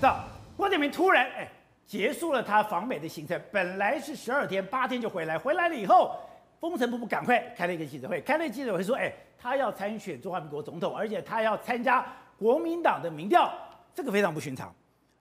到郭台铭突然哎结束了他访美的行程，本来是十二天八天就回来，回来了以后，风尘仆仆赶快开了一个记者会，开了记者会说，哎，他要参选中华民国总统，而且他要参加国民党的民调，这个非常不寻常。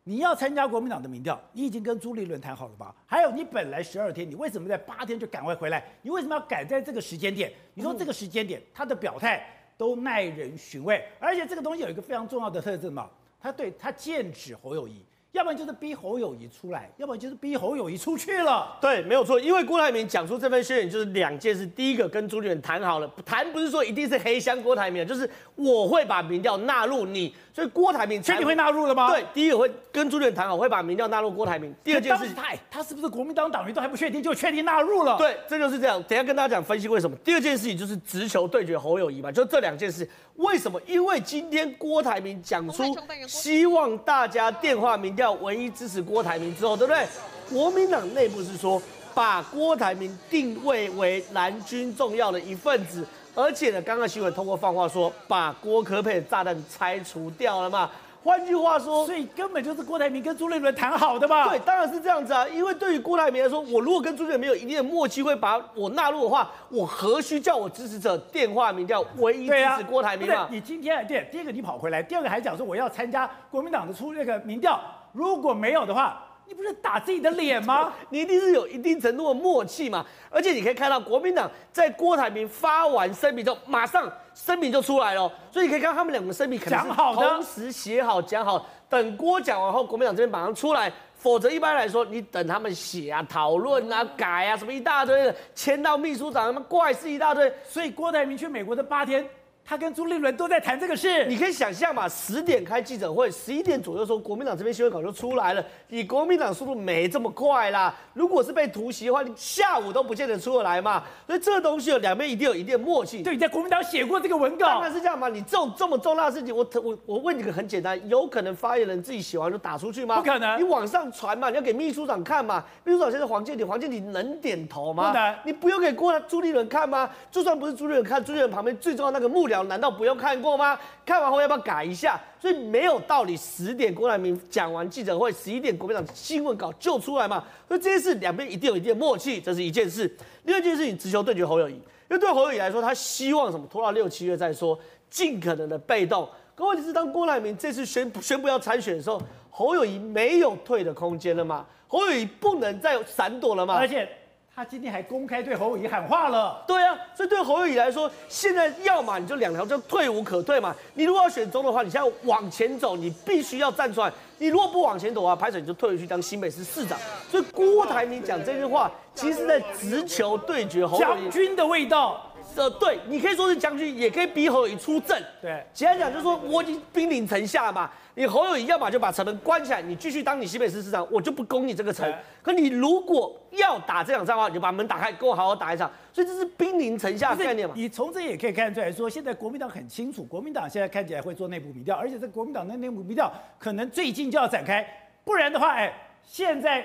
你要参加国民党的民调，你已经跟朱立伦谈好了吧？还有，你本来十二天，你为什么在八天就赶快回来？你为什么要赶在这个时间点？你说这个时间点，他的表态都耐人寻味，而且这个东西有一个非常重要的特征嘛，他对他剑指侯友谊。要不然就是逼侯友谊出来，要不然就是逼侯友谊出去了。对，没有错。因为郭台铭讲出这份宣言，就是两件事。第一个跟朱立伦谈好了，谈不是说一定是黑箱郭台铭，就是我会把民调纳入你。所以郭台铭确定会纳入了吗？对，第一个会跟朱立伦谈好，会把民调纳入郭台铭。第二件事，他他是不是国民党党员都还不确定，就确定纳入了？对，这就是这样。等一下跟大家讲分析为什么。第二件事情就是直球对决侯友谊嘛，就这两件事。为什么？因为今天郭台铭讲出希望大家电话民调唯一支持郭台铭之后，对不对？国民党内部是说把郭台铭定位为蓝军重要的一份子，而且呢，刚刚新闻通过放话说把郭科佩的炸弹拆除掉了嘛。换句话说，所以根本就是郭台铭跟朱立伦谈好的嘛？对，当然是这样子啊。因为对于郭台铭来说，我如果跟朱立伦没有一定的默契，会把我纳入的话，我何须叫我支持者电话民调唯一支持郭台铭嘛？啊、你今天对，第一个你跑回来，第二个还讲说我要参加国民党的出那个民调，如果没有的话。你不是打自己的脸吗？你一定是有一定程度的默契嘛。而且你可以看到，国民党在郭台铭发完声明之后，马上声明就出来了。所以你可以看到他们两个声明可能是同时写好讲好，等郭讲完后，国民党这边马上出来。否则一般来说，你等他们写啊、讨论啊、改啊，什么一大堆的，签到秘书长，他们怪事一大堆。所以郭台铭去美国的八天。他跟朱立伦都在谈这个事，你可以想象嘛，十点开记者会，十一点左右时候，国民党这边新闻稿就出来了。你国民党速度没这么快啦，如果是被突袭的话，你下午都不见得出得来嘛。所以这个东西有两边一定有一定的默契。对，你在国民党写过这个文稿，当然是这样嘛。你这种这么重大的事情，我我我问你个很简单，有可能发言人自己写完就打出去吗？不可能。你网上传嘛，你要给秘书长看嘛。秘书长现在黄建庭，黄建庭能点头吗？不能。你不用给郭朱立伦看吗？就算不是朱立伦看，朱立伦旁边最重要那个幕僚，难道不用看？过吗？看完后要不要改一下？所以没有道理。十点郭台铭讲完记者会，十一点国民党新闻稿就出来嘛。所以这件事两边一定有一定默契，这是一件事。另外一件事情，直球对决侯友宜，因为对侯友宜来说，他希望什么？拖到六七月再说，尽可能的被动。可问题是，当郭台铭这次宣布宣布要参选的时候，侯友宜没有退的空间了嘛？侯友宜不能再闪躲了嘛？而且。他今天还公开对侯友谊喊话了。对啊，所以对侯友谊来说，现在要么你就两条，就退无可退嘛。你如果要选中的话，你现在往前走，你必须要站出来。你如果不往前走的话，拍手你就退回去当新北市市长。所以郭台铭讲这句话，其实是在直球对决侯友宜。将军的味道。呃，对，你可以说是将军，也可以逼侯友谊出阵。对，简单讲就是说，我已经兵临城下嘛。你侯友谊要么就把城门关起来，你继续当你西北市市长，我就不攻你这个城。可你如果要打这场仗的话，你就把门打开，给我好好打一场。所以这是兵临城下的概念嘛。你从这也可以看出来说，现在国民党很清楚，国民党现在看起来会做内部民调，而且这国民党的内部民调可能最近就要展开，不然的话，哎，现在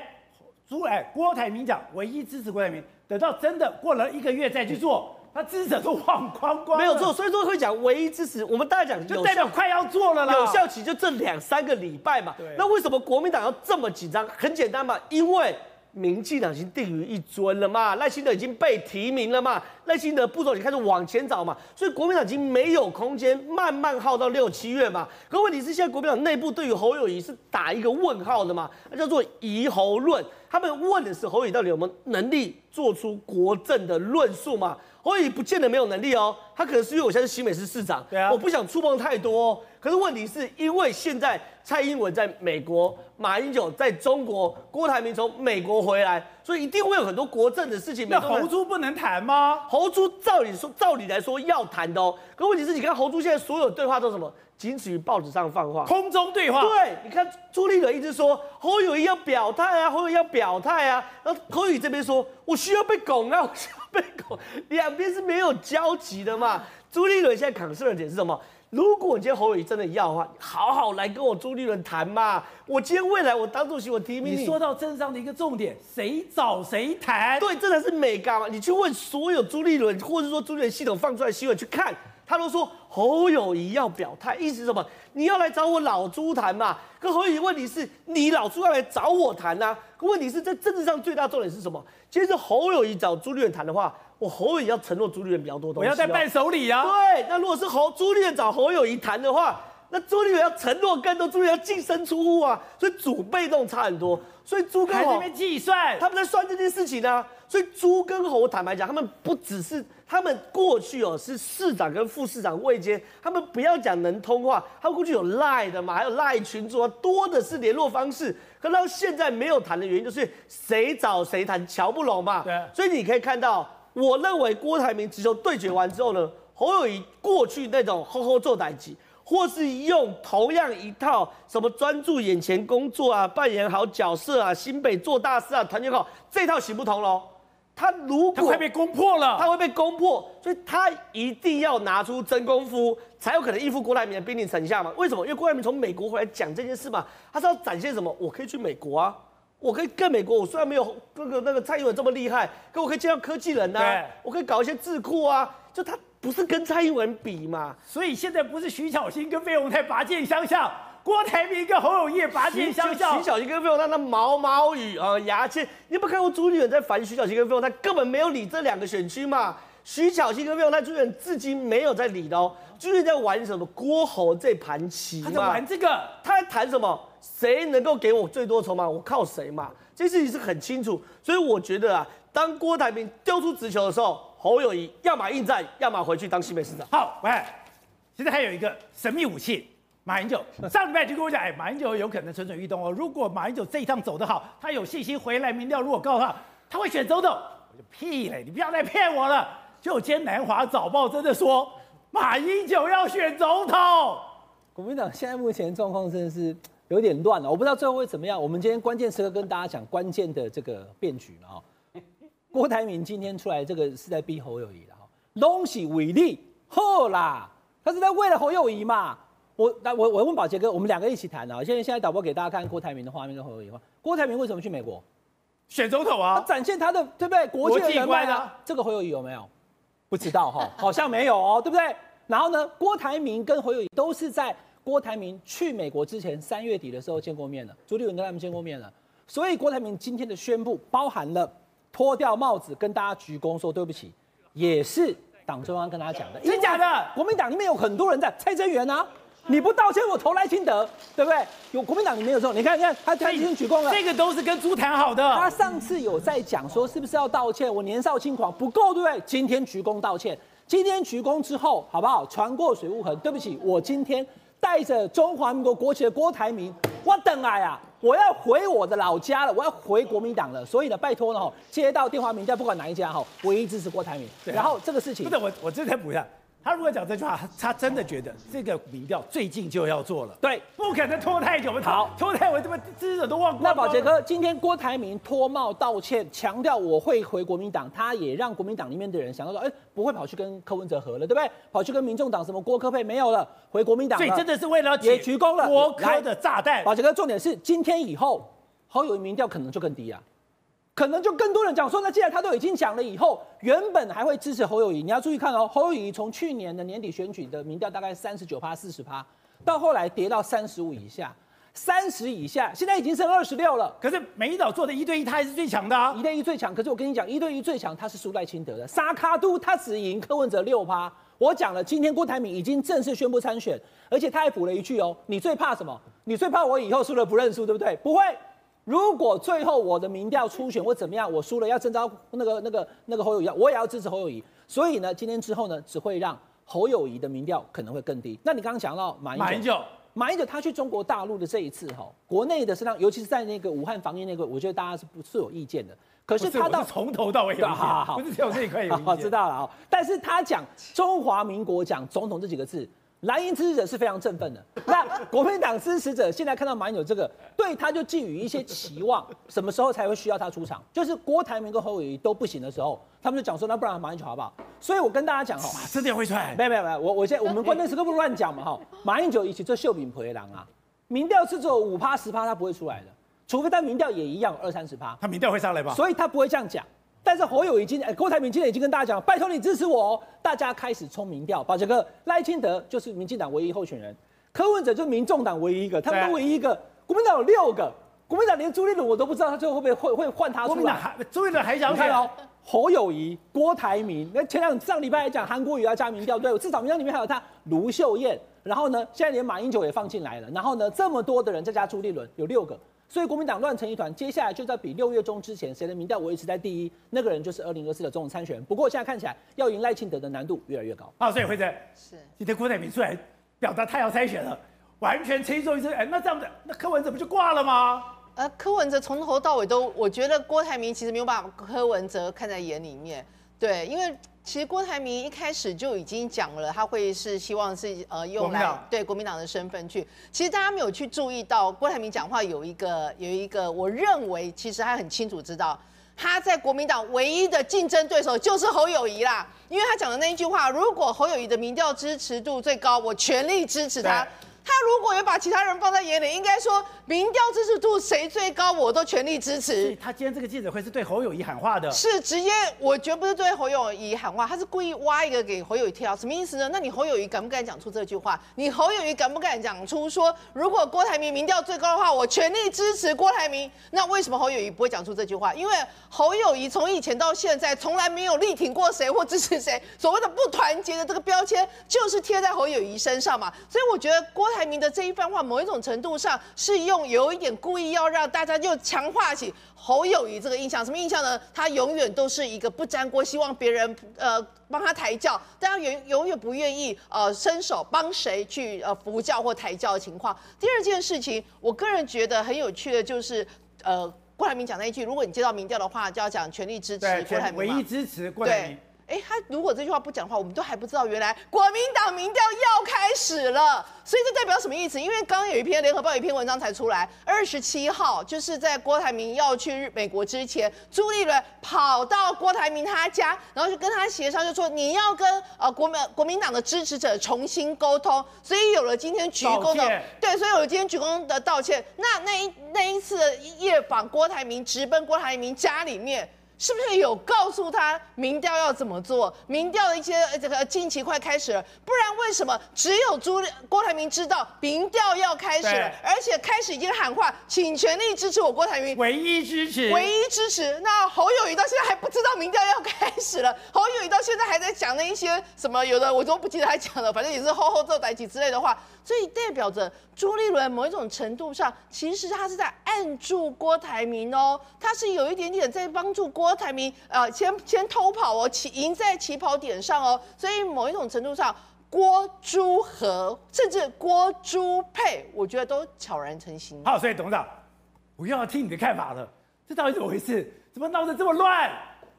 朱哎郭台铭讲唯一支持郭台铭，等到真的过了一个月再去做。他支持者都忘光光，没有错，所以说会讲唯一支持。我们大家讲就代表快要做了啦，有效期就这两三个礼拜嘛。对，那为什么国民党要这么紧张？很简单嘛，因为民进党已经定于一尊了嘛，赖清德已经被提名了嘛，赖清德不走，你开始往前找嘛，所以国民党已经没有空间慢慢耗到六七月嘛。可问题是现在国民党内部对于侯友谊是打一个问号的嘛，那叫做疑侯论。他们问的是侯友到底有没有能力做出国政的论述嘛？侯友不见得没有能力哦，他可能是因为我现在是新美市市长，对啊，我不想触碰太多哦。可是问题是因为现在蔡英文在美国，马英九在中国，郭台铭从美国回来，所以一定会有很多国政的事情。那侯猪不能谈吗？侯猪照理说，照理来说要谈的哦。可问题是你看侯猪现在所有对话都是什么？仅止于报纸上放话，空中对话。对，你看朱立伦一直说侯友谊要表态啊，侯友谊要表态啊。然后侯友宜这边说，我需要被拱啊，我需要被拱，两边是没有交集的嘛。朱立伦现在扛事的点是什么？如果你今天侯友谊真的要的话，好好来跟我朱立伦谈嘛。我今天未来我当主席，我提名你。你说到政上的一个重点，谁找谁谈？对，这才是美感嘛。你去问所有朱立伦，或者说朱立伦系统放出来的新闻去看。他都说侯友谊要表态，意思是什么？你要来找我老朱谈嘛？可侯友谊问题是你老朱要来找我谈呐、啊？可问题是在政治上最大重点是什么？其实侯友谊找朱立伦谈的话，我侯友宜要承诺朱立伦比较多东西、哦，我要带伴手礼啊。对，那如果是侯朱立伦找侯友宜谈的话。那朱立伦要承诺更多，朱立伦要净身出户啊，所以主被动差很多，所以朱跟侯那边计算，他们在算这件事情呢、啊。所以朱跟侯坦白讲，他们不只是他们过去哦是市长跟副市长位阶，他们不要讲能通话，他们过去有赖的嘛，还有赖群组啊，多的是联络方式。可到现在没有谈的原因，就是谁找谁谈，瞧不拢嘛。对。所以你可以看到，我认为郭台铭直球对决完之后呢，侯友宜过去那种吼吼做代志。或是用同样一套什么专注眼前工作啊，扮演好角色啊，新北做大事啊，团结好，这套行不通喽。他如果他会被攻破了，他会被攻破，所以他一定要拿出真功夫，才有可能应付郭台铭的兵临城下嘛。为什么？因为郭台铭从美国回来讲这件事嘛，他是要展现什么？我可以去美国啊，我可以跟美国。我虽然没有那个那个蔡英文这么厉害，可我可以见到科技人呐、啊，我可以搞一些智库啊，就他。不是跟蔡英文比嘛？所以现在不是徐巧芯跟费鸿泰拔剑相向，郭台铭跟侯友谊拔剑相向。徐巧芯跟费鸿泰那毛毛雨啊，牙签，你有没有看过朱立伦在烦徐巧芯跟费鸿泰？根本没有理这两个选区嘛。徐巧芯跟费鸿泰朱元至今没有在理的哦。朱立伦在玩什么？郭侯这盘棋。他在玩这个，他在谈什么？谁能够给我最多筹码？我靠谁嘛？这事情是很清楚。所以我觉得啊，当郭台铭丢出直球的时候。侯友谊要么应战，要么回去当新北市长。好，喂，现在还有一个神秘武器，马英九。上礼拜就跟我讲，哎，马英九有可能蠢蠢欲动哦。如果马英九这一趟走得好，他有信心回来。民调如果告诉他，他会选总统，我就屁嘞，你不要再骗我了。就今天南华早报真的说，马英九要选总统。国民党现在目前状况真的是有点乱了，我不知道最后会怎么样。我们今天关键时刻跟大家讲关键的这个变局嘛，哈。郭台铭今天出来，这个是在逼侯友谊的哈，东西为利好啦，他是在为了侯友谊嘛。我来，我我问宝杰哥，我们两个一起谈啊。现在现在导播给大家看郭台铭的画面跟侯友宜。郭台铭为什么去美国选总统啊？他展现他的对不对？国际人脉啊。这个侯友谊有没有？不知道哈，好像没有哦，对不对？然后呢，郭台铭跟侯友宜都是在郭台铭去美国之前三月底的时候见过面了，朱立伦跟他们见过面了。所以郭台铭今天的宣布包含了。脱掉帽子跟大家鞠躬说对不起，也是党中央跟他讲的。真假的？国民党里面有很多人在，蔡真元啊，你不道歉我投赖清德，对不对？有国民党里面有这种，你看，你看他他已经鞠躬了，这个都是跟猪谈好的。他上次有在讲说是不是要道歉？我年少轻狂不够，对不对？今天鞠躬道歉，今天鞠躬之后好不好？船过水无痕，对不起，我今天带着中华民国国旗的郭台铭，我等来啊。我要回我的老家了，我要回国民党了，所以呢，拜托呢，接到电话名单，不管哪一家哈，唯一支持郭台铭。啊、然后这个事情，不是我，我真的补一下。他如果讲这句话，他真的觉得这个民调最近就要做了，对，不可能拖太久。好，拖太久，这么支持者都忘光。那宝杰哥，今天郭台铭脱帽道歉，强调我会回国民党，他也让国民党里面的人想到说，哎，不会跑去跟柯文哲合了，对不对？跑去跟民众党什么郭科配没有了，回国民党。所以真的是为了解鞠躬了，郭科的炸弹。宝杰哥，重点是今天以后，侯友宜民调可能就更低啊。可能就更多人讲说，那既然他都已经讲了，以后原本还会支持侯友谊。你要注意看哦，侯友谊从去年的年底选举的民调大概三十九趴、四十趴，到后来跌到三十五以下，三十以下，现在已经剩二十六了。可是美丽岛做的一对一，他还是最强的啊，一对一最强。可是我跟你讲，一对一最强，他是输赖清德的。沙卡都他只赢柯文哲六趴。我讲了，今天郭台铭已经正式宣布参选，而且他还补了一句哦，你最怕什么？你最怕我以后输了不认输，对不对？不会。如果最后我的民调初选或怎么样，我输了要征召那个那个那个侯友谊，我也要支持侯友谊。所以呢，今天之后呢，只会让侯友谊的民调可能会更低。那你刚刚讲到马英九，马英九，他去中国大陆的这一次哈，国内的实际上，尤其是在那个武汉防疫那个，我觉得大家是不是有意见的？可是他到从头到尾有意见，好好不是只有这一块有意见。好，知道了啊。但是他讲中华民国讲总统这几个字。蓝营支持者是非常振奋的，那国民党支持者现在看到马英九这个，对他就寄予一些期望，什么时候才会需要他出场？就是郭台铭跟侯友宜都不行的时候，他们就讲说，那不然马英九好不好？所以我跟大家讲哈，真的会出来？没有没有没有，我我现在我们关键时刻不乱讲嘛哈，马英九一起做秀饼陪郎啊，民调是只有五趴十趴，他不会出来的，除非他民调也一样二三十趴，他民调会上来吧？所以他不会这样讲。但是侯友谊今天，郭台铭今天已经跟大家讲，拜托你支持我哦。大家开始冲民调，把这个赖清德就是民进党唯一候选人，柯文哲就是民众党唯一一个，他们都唯一一个。国民党有六个，国民党连朱立伦我都不知道他最后会不会会会换他出来。国民党还朱立伦还想选哦。侯友谊、郭台铭，那前两上礼拜还讲，韩国瑜要加民调，对，至少民调里面还有他卢秀燕。然后呢，现在连马英九也放进来了。然后呢，这么多的人再加朱立伦，有六个。所以国民党乱成一团，接下来就在比六月中之前谁的民调维持在第一，那个人就是二零二四的总统参选人。不过现在看起来要赢赖清德的难度越来越高。啊，所以辉哲是今天郭台铭出来表达他要参选了，完全轻松一次。哎，那这样子，那柯文哲不就挂了吗？呃，柯文哲从头到尾都，我觉得郭台铭其实没有把柯文哲看在眼里面。对，因为其实郭台铭一开始就已经讲了，他会是希望是呃用来对国民党的身份去。其实大家没有去注意到，郭台铭讲话有一个有一个，我认为其实他很清楚知道，他在国民党唯一的竞争对手就是侯友谊啦。因为他讲的那一句话，如果侯友谊的民调支持度最高，我全力支持他。他如果有把其他人放在眼里，应该说民调支持度谁最高，我都全力支持。他今天这个记者会是对侯友谊喊话的，是直接，我绝不是对侯友谊喊话，他是故意挖一个给侯友谊跳，什么意思呢？那你侯友谊敢不敢讲出这句话？你侯友谊敢不敢讲出说，如果郭台铭民调最高的话，我全力支持郭台铭？那为什么侯友谊不会讲出这句话？因为侯友谊从以前到现在从来没有力挺过谁或支持谁，所谓的不团结的这个标签就是贴在侯友谊身上嘛。所以我觉得郭。郭台铭的这一番话，某一种程度上是用有一点故意要让大家又强化起侯友谊这个印象。什么印象呢？他永远都是一个不沾锅，希望别人呃帮他抬轿，但他永永远不愿意呃伸手帮谁去呃扶轿或抬轿的情况。第二件事情，我个人觉得很有趣的就是呃郭台铭讲那一句，如果你接到民调的话，就要讲全力支持郭台铭，唯一支持郭台铭。哎，他如果这句话不讲的话，我们都还不知道原来国民党民调了。所以这代表什么意思？因为刚刚有一篇联合报有一篇文章才出来，二十七号就是在郭台铭要去美国之前，朱立伦跑到郭台铭他家，然后就跟他协商，就说你要跟呃国民国民党的支持者重新沟通。所以有了今天鞠躬的，对，所以有了今天鞠躬的道歉。那那一那一次的夜访郭台铭，直奔郭台铭家里面。是不是有告诉他民调要怎么做？民调的一些这个近期快开始了，不然为什么只有朱郭台铭知道民调要开始了，而且开始已经喊话，请全力支持我郭台铭，唯一支持，唯一支持。那侯友谊到现在还不知道民调要开始了，侯友谊到现在还在讲那一些什么，有的我都不记得他讲了，反正也是吼吼做代志之类的话。所以代表着朱立伦某一种程度上，其实他是在按住郭台铭哦，他是有一点点在帮助郭台铭，呃，先先偷跑哦，起赢在起跑点上哦。所以某一种程度上，郭朱和，甚至郭朱配，我觉得都悄然成型。好，所以董事长，我又要听你的看法了，这到底怎么回事？怎么闹得这么乱？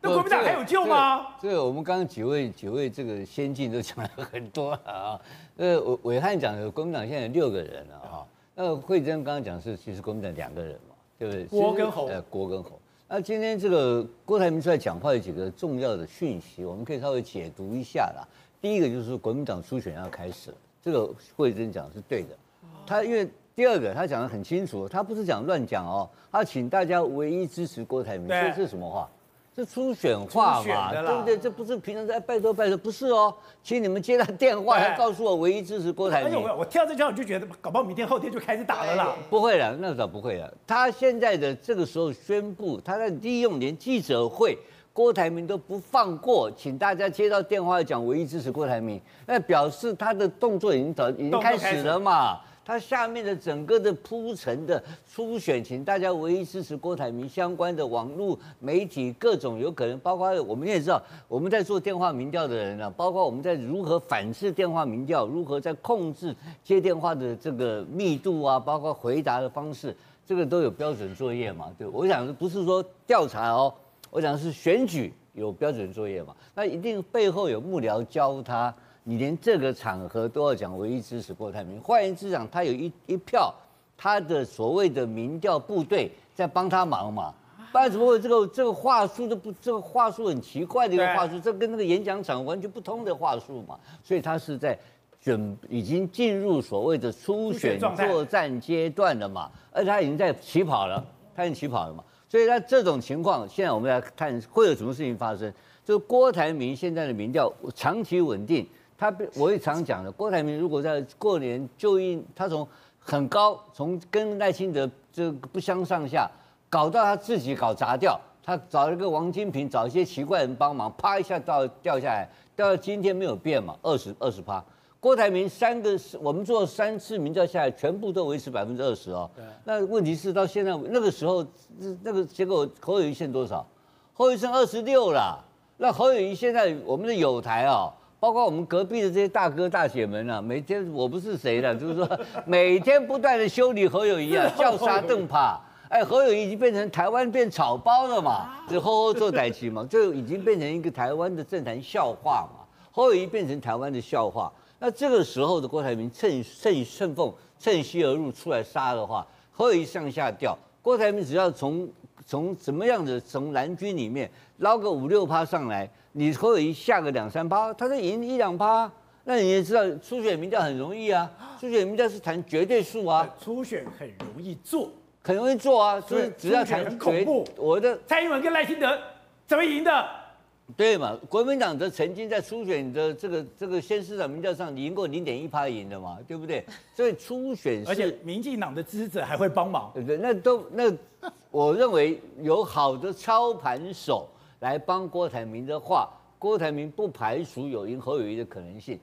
那国民党还有救吗？这个、这个、我们刚刚几位几位这个先进都讲了很多啊。呃，伟伟汉讲的国民党现在有六个人了哈。那惠珍刚刚讲是其实国民党两个人嘛，对不对？郭跟侯。呃，郭跟侯。那今天这个郭台铭出来讲话有几个重要的讯息，我们可以稍微解读一下啦。第一个就是国民党初选要开始了，这个慧珍讲是对的。他因为第二个他讲的很清楚，他不是讲乱讲哦，他请大家唯一支持郭台铭，这是什么话？这初选话嘛，对不对？这不是平常在拜托拜托，不是哦，请你们接到电话，要告诉我唯一支持郭台铭。我我听到这句话我就觉得，搞不好明天后天就开始打了啦。不会了，那倒不会了。他现在的这个时候宣布，他在利用连记者会，郭台铭都不放过，请大家接到电话讲唯一支持郭台铭，那表示他的动作已经早已经开始了嘛。他下面的整个的铺陈的初选，情大家唯一支持郭台铭相关的网络媒体各种有可能，包括我们也知道我们在做电话民调的人啊，包括我们在如何反制电话民调，如何在控制接电话的这个密度啊，包括回答的方式，这个都有标准作业嘛？对，我想不是说调查哦，我想是选举有标准作业嘛，那一定背后有幕僚教他。你连这个场合都要讲唯一支持郭台铭，换言之讲，他有一一票，他的所谓的民调部队在帮他忙嘛？不然怎么会这个这个话术都不这个话术很奇怪的一个话术，这跟那个演讲场完全不通的话术嘛？所以他是在准已经进入所谓的初选作战阶段了嘛？而且他已经在起跑了，他已经起跑了嘛？所以他这种情况，现在我们来看会有什么事情发生。就郭台铭现在的民调长期稳定，他我也常讲的，郭台铭如果在过年就因他从很高，从跟赖清德这不相上下，搞到他自己搞砸掉，他找一个王金平，找一些奇怪人帮忙，啪一下到掉下来，掉到今天没有变嘛，二十二十趴。郭台铭三个我们做三次民调下来，全部都维持百分之二十哦。那问题是到现在那个时候，那个结果侯友宜剩多少？侯友宜剩二十六了。那侯友宜现在我们的友台啊，包括我们隔壁的这些大哥大姐们啊，每天我不是谁了，就是说每天不断的修理侯友谊啊，叫杀邓帕。哎，侯友谊已经变成台湾变草包了嘛，就吼吼做代旗嘛，就已经变成一个台湾的政坛笑话嘛。侯友谊变成台湾的笑话。那这个时候的郭台铭趁趁趁风趁虚而入出来杀的话，侯友谊向下掉。郭台铭只要从从怎么样的从蓝军里面捞个五六趴上来，你侯友宜下个两三趴，他就赢一两趴。那你也知道初选民调很容易啊，初选民调是谈绝对数啊，初选很容易做，很容易做啊，所以只要谈很恐怖。我的蔡英文跟赖清德怎么赢的？对嘛？国民党的曾经在初选的这个这个县市长民调上赢过零点一趴赢的嘛，对不对？所以初选，而且民进党的支持者还会帮忙，对不对？那都那，我认为有好的操盘手来帮郭台铭的话，郭台铭不排除有赢侯友谊的可能性。